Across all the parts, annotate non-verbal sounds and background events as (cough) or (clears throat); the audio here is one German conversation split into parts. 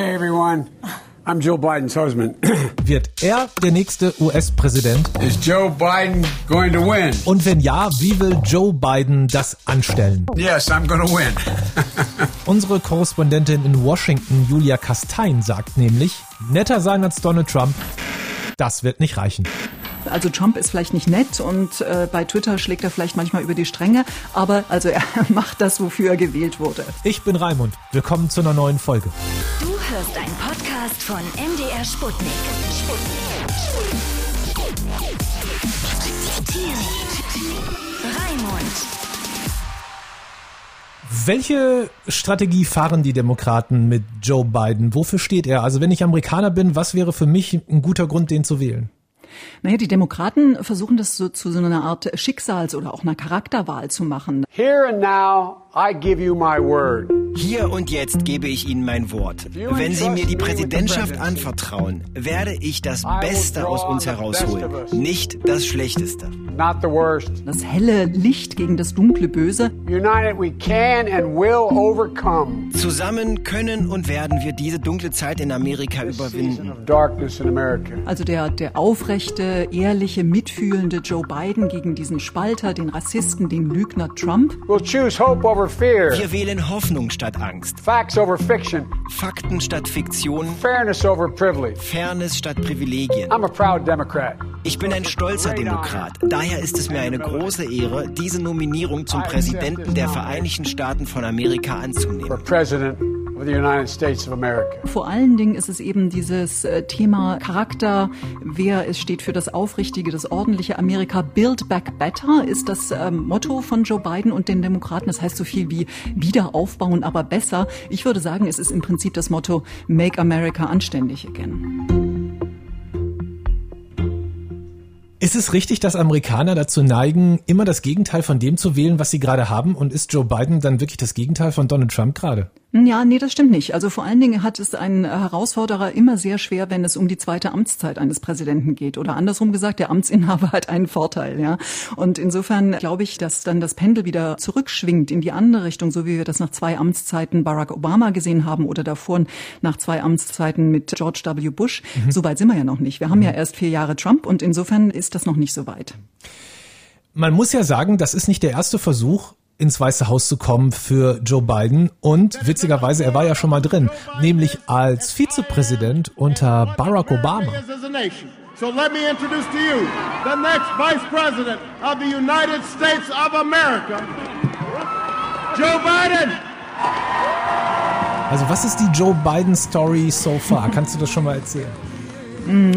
Hey everyone, I'm Joe Biden's husband. (clears throat) Wird er der nächste US-Präsident? Is Joe Biden going to win? Und wenn ja, wie will Joe Biden das anstellen? Yes, I'm going to win. (laughs) Unsere Korrespondentin in Washington, Julia Kastein, sagt nämlich, netter sein als Donald Trump, das wird nicht reichen. Also Trump ist vielleicht nicht nett und äh, bei Twitter schlägt er vielleicht manchmal über die Stränge, aber also (laughs) er macht das, wofür er gewählt wurde. Ich bin Raimund. Willkommen zu einer neuen Folge. Du hörst einen Podcast von MDR Sputnik. Raimund. Welche Strategie fahren die Demokraten mit Joe Biden? Wofür steht er? Also wenn ich Amerikaner bin, was wäre für mich ein guter Grund, den zu wählen? Naja, die Demokraten versuchen das so zu so einer Art Schicksals- oder auch einer Charakterwahl zu machen. Here and now, I give you my word. Hier und jetzt gebe ich Ihnen mein Wort. Wenn Sie mir die Präsidentschaft anvertrauen, werde ich das Beste aus uns herausholen, nicht das Schlechteste. Not the worst. Das helle Licht gegen das dunkle Böse. United, we can and will overcome Zusammen können und werden wir diese dunkle Zeit in Amerika überwinden. Also der, der aufrechte, ehrliche, mitfühlende Joe Biden gegen diesen Spalter, den Rassisten, den Lügner Trump. We'll choose hope over Wir wählen Hoffnung statt Angst, facts over fiction, Fakten statt Fiktion, fairness over privilege. Fairness statt Privilegien. I'm a proud Democrat. Ich bin ein stolzer Demokrat. Daher ist es mir eine große Ehre, diese Nominierung zum Präsidenten der Vereinigten Staaten von Amerika anzunehmen. President of the United States of America. Vor allen Dingen ist es eben dieses äh, Thema Charakter, wer es steht für das aufrichtige, das ordentliche Amerika. Build Back Better ist das ähm, Motto von Joe Biden und den Demokraten. Das heißt so viel wie wieder aufbauen, aber besser. Ich würde sagen, es ist im Prinzip das Motto Make America anständig again. Ist es richtig, dass Amerikaner dazu neigen, immer das Gegenteil von dem zu wählen, was sie gerade haben? Und ist Joe Biden dann wirklich das Gegenteil von Donald Trump gerade? Ja, nee, das stimmt nicht. Also vor allen Dingen hat es ein Herausforderer immer sehr schwer, wenn es um die zweite Amtszeit eines Präsidenten geht. Oder andersrum gesagt, der Amtsinhaber (laughs) hat einen Vorteil, ja. Und insofern glaube ich, dass dann das Pendel wieder zurückschwingt in die andere Richtung, so wie wir das nach zwei Amtszeiten Barack Obama gesehen haben oder davor nach zwei Amtszeiten mit George W. Bush. So weit sind wir ja noch nicht. Wir haben ja erst vier Jahre Trump und insofern ist das noch nicht so weit. Man muss ja sagen, das ist nicht der erste Versuch, ins Weiße Haus zu kommen für Joe Biden. Und witzigerweise, er war ja schon mal drin, nämlich als Vizepräsident unter Barack Obama. So let me introduce to you the next Vice President of the United States of America, Joe Biden. Also was ist die Joe Biden Story so far? Kannst du das schon mal erzählen?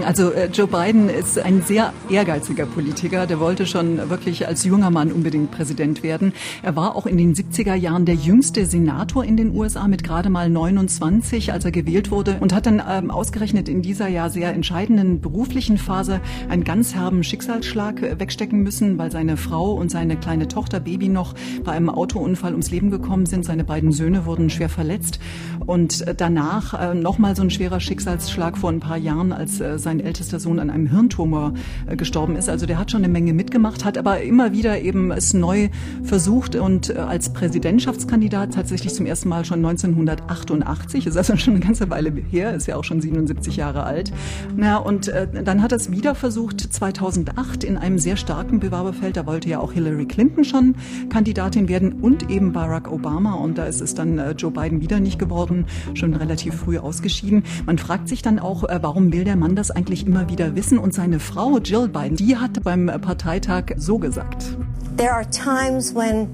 Also äh, Joe Biden ist ein sehr ehrgeiziger Politiker. Der wollte schon wirklich als junger Mann unbedingt Präsident werden. Er war auch in den 70er Jahren der jüngste Senator in den USA mit gerade mal 29, als er gewählt wurde und hat dann ähm, ausgerechnet in dieser ja sehr entscheidenden beruflichen Phase einen ganz herben Schicksalsschlag äh, wegstecken müssen, weil seine Frau und seine kleine Tochter Baby noch bei einem Autounfall ums Leben gekommen sind. Seine beiden Söhne wurden schwer verletzt und äh, danach äh, nochmal so ein schwerer Schicksalsschlag vor ein paar Jahren, als sein ältester Sohn an einem Hirntumor äh, gestorben ist. Also der hat schon eine Menge mitgemacht, hat aber immer wieder eben es neu versucht und äh, als Präsidentschaftskandidat tatsächlich zum ersten Mal schon 1988, ist also schon eine ganze Weile her, ist ja auch schon 77 Jahre alt. Na, und äh, dann hat er es wieder versucht 2008 in einem sehr starken Bewerberfeld. Da wollte ja auch Hillary Clinton schon Kandidatin werden und eben Barack Obama. Und da ist es dann äh, Joe Biden wieder nicht geworden, schon relativ früh ausgeschieden. Man fragt sich dann auch, äh, warum will der Mann das eigentlich immer wieder wissen? Und seine Frau Jill Biden, die hat beim Parteitag so gesagt. There are times when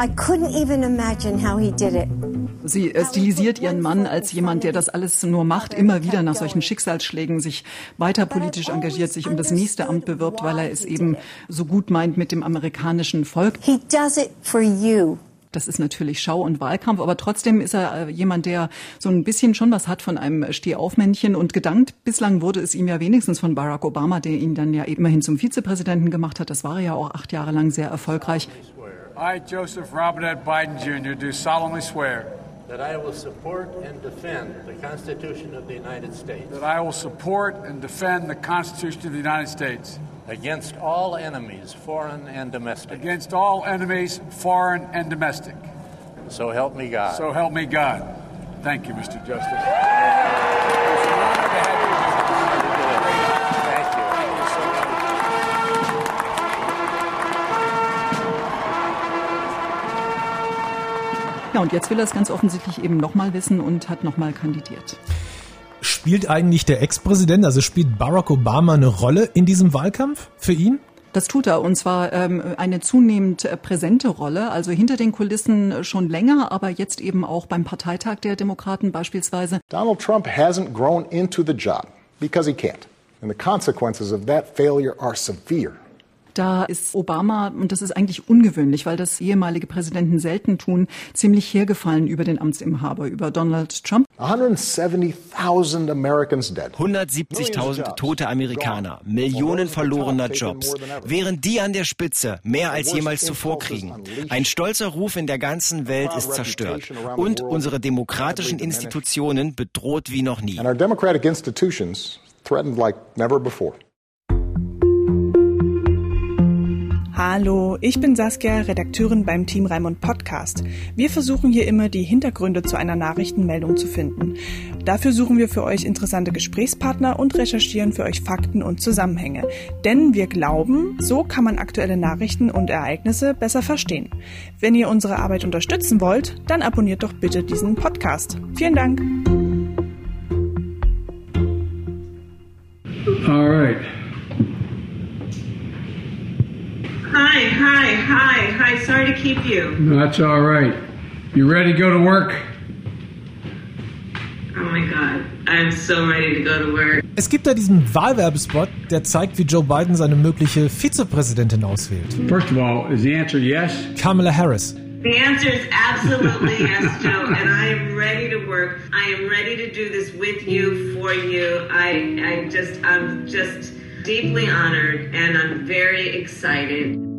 I couldn't even imagine how he did it. Sie äh, stilisiert ihren Mann als jemand, der das alles nur macht, immer wieder nach solchen Schicksalsschlägen sich weiter politisch engagiert, sich um das nächste Amt bewirbt, weil er es eben so gut meint mit dem amerikanischen Volk. He does it for you. Das ist natürlich Schau- und Wahlkampf, aber trotzdem ist er äh, jemand, der so ein bisschen schon was hat von einem Stehaufmännchen und gedankt. Bislang wurde es ihm ja wenigstens von Barack Obama, der ihn dann ja immerhin zum Vizepräsidenten gemacht hat. Das war er ja auch acht Jahre lang sehr erfolgreich. I, Joseph Robinette Biden Jr., do solemnly swear That I will support and defend the Constitution of the United States that I will support and defend the Constitution of the United States Against all enemies, foreign and domestic. Against all enemies, foreign and domestic. So help me God. So help me God. Thank you, Mr. Justice. Thank you. Ja, und jetzt will er es ganz offensichtlich eben nochmal wissen und hat nochmal kandidiert. Spielt eigentlich der Ex-Präsident, also spielt Barack Obama eine Rolle in diesem Wahlkampf für ihn? Das tut er und zwar ähm, eine zunehmend äh, präsente Rolle, also hinter den Kulissen schon länger, aber jetzt eben auch beim Parteitag der Demokraten beispielsweise. Donald Trump hasn't grown into the job because he can't. And the consequences of that failure are severe. Da ist Obama, und das ist eigentlich ungewöhnlich, weil das ehemalige Präsidenten selten tun, ziemlich hergefallen über den Amtsinhaber, über Donald Trump. 170.000 Americans dead. 170.000 tote Amerikaner, Millionen verlorener Jobs. Während die an der Spitze mehr als jemals zuvor kriegen. Ein stolzer Ruf in der ganzen Welt ist zerstört. Und unsere demokratischen Institutionen bedroht wie noch nie. Hallo, ich bin Saskia, Redakteurin beim Team Raimund Podcast. Wir versuchen hier immer die Hintergründe zu einer Nachrichtenmeldung zu finden. Dafür suchen wir für euch interessante Gesprächspartner und recherchieren für euch Fakten und Zusammenhänge. Denn wir glauben, so kann man aktuelle Nachrichten und Ereignisse besser verstehen. Wenn ihr unsere Arbeit unterstützen wollt, dann abonniert doch bitte diesen Podcast. Vielen Dank. Keep you. That's all right. You ready to go to work? Oh my God. I'm so ready to go to work. Es gibt da diesen Wahlwerbespot, der zeigt, wie Joe Biden seine mögliche Vizepräsidentin auswählt. First of all, is the answer yes? Kamala Harris. The answer is absolutely yes, Joe. And I am ready to work. I am ready to do this with you, for you. I, I just, I'm just deeply honored and I'm very excited.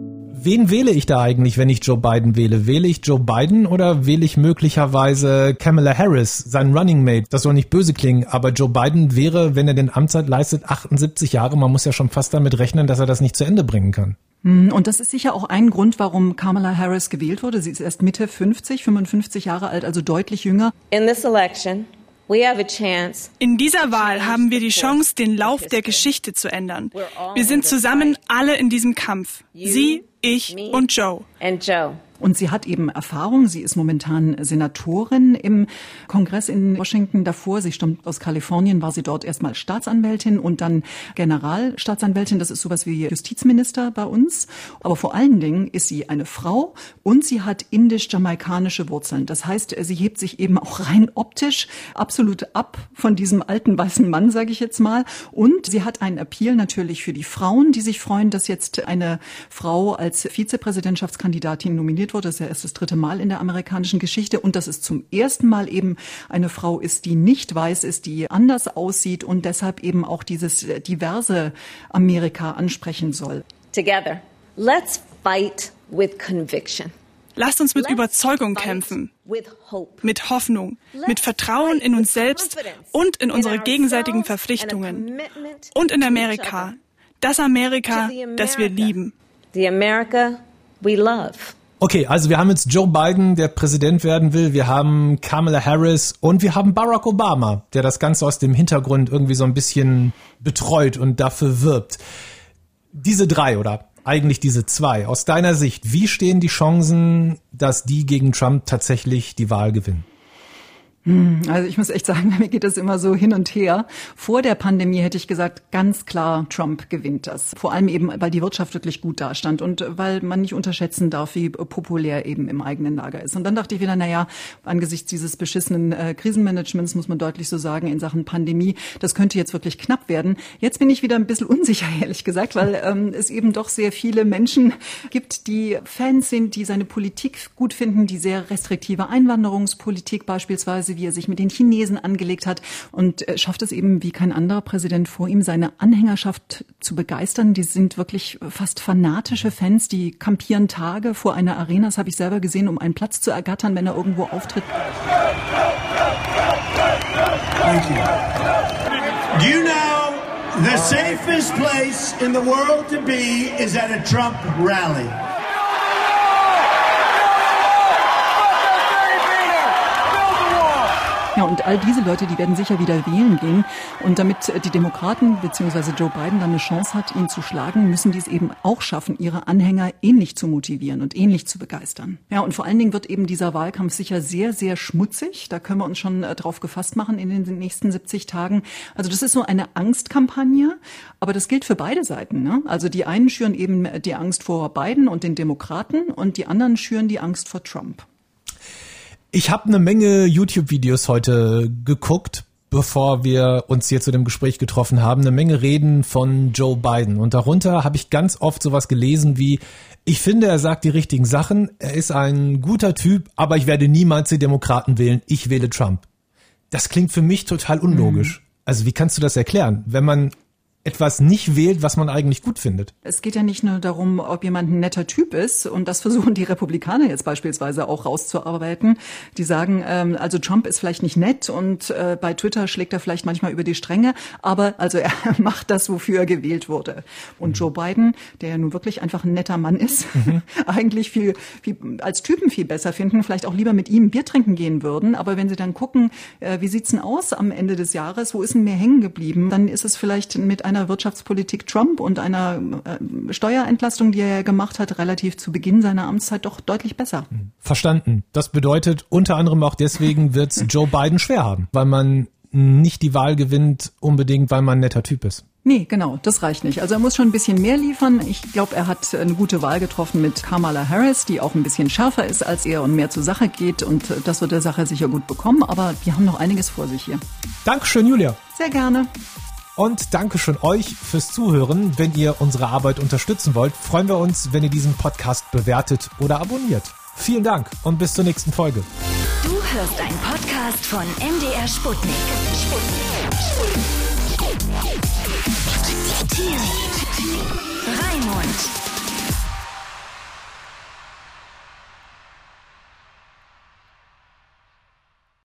Wen wähle ich da eigentlich, wenn ich Joe Biden wähle? Wähle ich Joe Biden oder wähle ich möglicherweise Kamala Harris, seinen Running Mate? Das soll nicht böse klingen, aber Joe Biden wäre, wenn er den Amtszeit leistet, 78 Jahre. Man muss ja schon fast damit rechnen, dass er das nicht zu Ende bringen kann. Und das ist sicher auch ein Grund, warum Kamala Harris gewählt wurde. Sie ist erst Mitte 50, 55 Jahre alt, also deutlich jünger. In this election, in dieser Wahl haben wir die Chance, den Lauf der Geschichte zu ändern. Wir sind zusammen alle in diesem Kampf. Sie, ich und Joe. Und sie hat eben Erfahrung. Sie ist momentan Senatorin im Kongress in Washington. Davor, sie stammt aus Kalifornien, war sie dort erstmal Staatsanwältin und dann Generalstaatsanwältin. Das ist sowas wie Justizminister bei uns. Aber vor allen Dingen ist sie eine Frau und sie hat indisch-jamaikanische Wurzeln. Das heißt, sie hebt sich eben auch rein optisch absolut ab von diesem alten weißen Mann, sage ich jetzt mal. Und sie hat einen Appeal natürlich für die Frauen, die sich freuen, dass jetzt eine Frau als Vizepräsidentschaftskandidatin nominiert wurde. Das ist ja erst das dritte Mal in der amerikanischen Geschichte. Und dass es zum ersten Mal eben eine Frau ist, die nicht weiß ist, die anders aussieht und deshalb eben auch dieses diverse Amerika ansprechen soll. Together, let's fight with conviction. Lasst uns mit Überzeugung kämpfen, mit Hoffnung, mit Vertrauen in uns selbst und in unsere gegenseitigen Verpflichtungen und in Amerika, das Amerika, das wir lieben. The America we love. Okay, also wir haben jetzt Joe Biden, der Präsident werden will, wir haben Kamala Harris und wir haben Barack Obama, der das Ganze aus dem Hintergrund irgendwie so ein bisschen betreut und dafür wirbt. Diese drei oder eigentlich diese zwei, aus deiner Sicht, wie stehen die Chancen, dass die gegen Trump tatsächlich die Wahl gewinnen? Also ich muss echt sagen, (laughs) mir geht das immer so hin und her. Vor der Pandemie hätte ich gesagt, ganz klar, Trump gewinnt das. Vor allem eben, weil die Wirtschaft wirklich gut dastand und weil man nicht unterschätzen darf, wie populär eben im eigenen Lager ist. Und dann dachte ich wieder, na ja, angesichts dieses beschissenen äh, Krisenmanagements muss man deutlich so sagen, in Sachen Pandemie, das könnte jetzt wirklich knapp werden. Jetzt bin ich wieder ein bisschen (laughs) unsicher, ehrlich gesagt, weil ähm, es eben doch sehr viele Menschen gibt, die Fans sind, die seine Politik gut finden, die sehr restriktive Einwanderungspolitik beispielsweise Weise, wie er sich mit den Chinesen angelegt hat und äh, schafft es eben wie kein anderer Präsident vor ihm, seine Anhängerschaft zu begeistern. Die sind wirklich fast fanatische Fans, die kampieren Tage vor einer Arena. Das habe ich selber gesehen, um einen Platz zu ergattern, wenn er irgendwo auftritt. Thank you. You know the safest place in the world to be is at a Trump rally? Und all diese Leute, die werden sicher wieder wählen gehen. Und damit die Demokraten bzw. Joe Biden dann eine Chance hat, ihn zu schlagen, müssen die es eben auch schaffen, ihre Anhänger ähnlich zu motivieren und ähnlich zu begeistern. Ja, und vor allen Dingen wird eben dieser Wahlkampf sicher sehr, sehr schmutzig. Da können wir uns schon äh, drauf gefasst machen in den nächsten 70 Tagen. Also das ist so eine Angstkampagne, aber das gilt für beide Seiten. Ne? Also die einen schüren eben die Angst vor Biden und den Demokraten und die anderen schüren die Angst vor Trump. Ich habe eine Menge YouTube-Videos heute geguckt, bevor wir uns hier zu dem Gespräch getroffen haben. Eine Menge Reden von Joe Biden. Und darunter habe ich ganz oft sowas gelesen wie, ich finde, er sagt die richtigen Sachen, er ist ein guter Typ, aber ich werde niemals die Demokraten wählen, ich wähle Trump. Das klingt für mich total unlogisch. Mhm. Also wie kannst du das erklären? Wenn man etwas nicht wählt, was man eigentlich gut findet. Es geht ja nicht nur darum, ob jemand ein netter Typ ist und das versuchen die Republikaner jetzt beispielsweise auch rauszuarbeiten. Die sagen, ähm, also Trump ist vielleicht nicht nett und äh, bei Twitter schlägt er vielleicht manchmal über die Stränge, aber also er (laughs) macht das, wofür er gewählt wurde. Und mhm. Joe Biden, der ja nun wirklich einfach ein netter Mann ist, mhm. (laughs) eigentlich viel, viel als Typen viel besser finden, vielleicht auch lieber mit ihm Bier trinken gehen würden. Aber wenn sie dann gucken, äh, wie sieht's denn aus am Ende des Jahres, wo ist denn mehr hängen geblieben, dann ist es vielleicht mit einer Wirtschaftspolitik Trump und einer äh, Steuerentlastung, die er gemacht hat, relativ zu Beginn seiner Amtszeit doch deutlich besser. Verstanden. Das bedeutet unter anderem auch deswegen wird es Joe Biden schwer haben, weil man nicht die Wahl gewinnt, unbedingt, weil man ein netter Typ ist. Nee, genau, das reicht nicht. Also er muss schon ein bisschen mehr liefern. Ich glaube, er hat eine gute Wahl getroffen mit Kamala Harris, die auch ein bisschen schärfer ist als er und mehr zur Sache geht. Und das wird der Sache sicher gut bekommen. Aber wir haben noch einiges vor sich hier. Dankeschön, Julia. Sehr gerne. Und Dankeschön euch fürs Zuhören. Wenn ihr unsere Arbeit unterstützen wollt, freuen wir uns, wenn ihr diesen Podcast bewertet oder abonniert. Vielen Dank und bis zur nächsten Folge. Du hörst einen Podcast von MDR Sputnik. Sputnik. Sputnik. Raimund.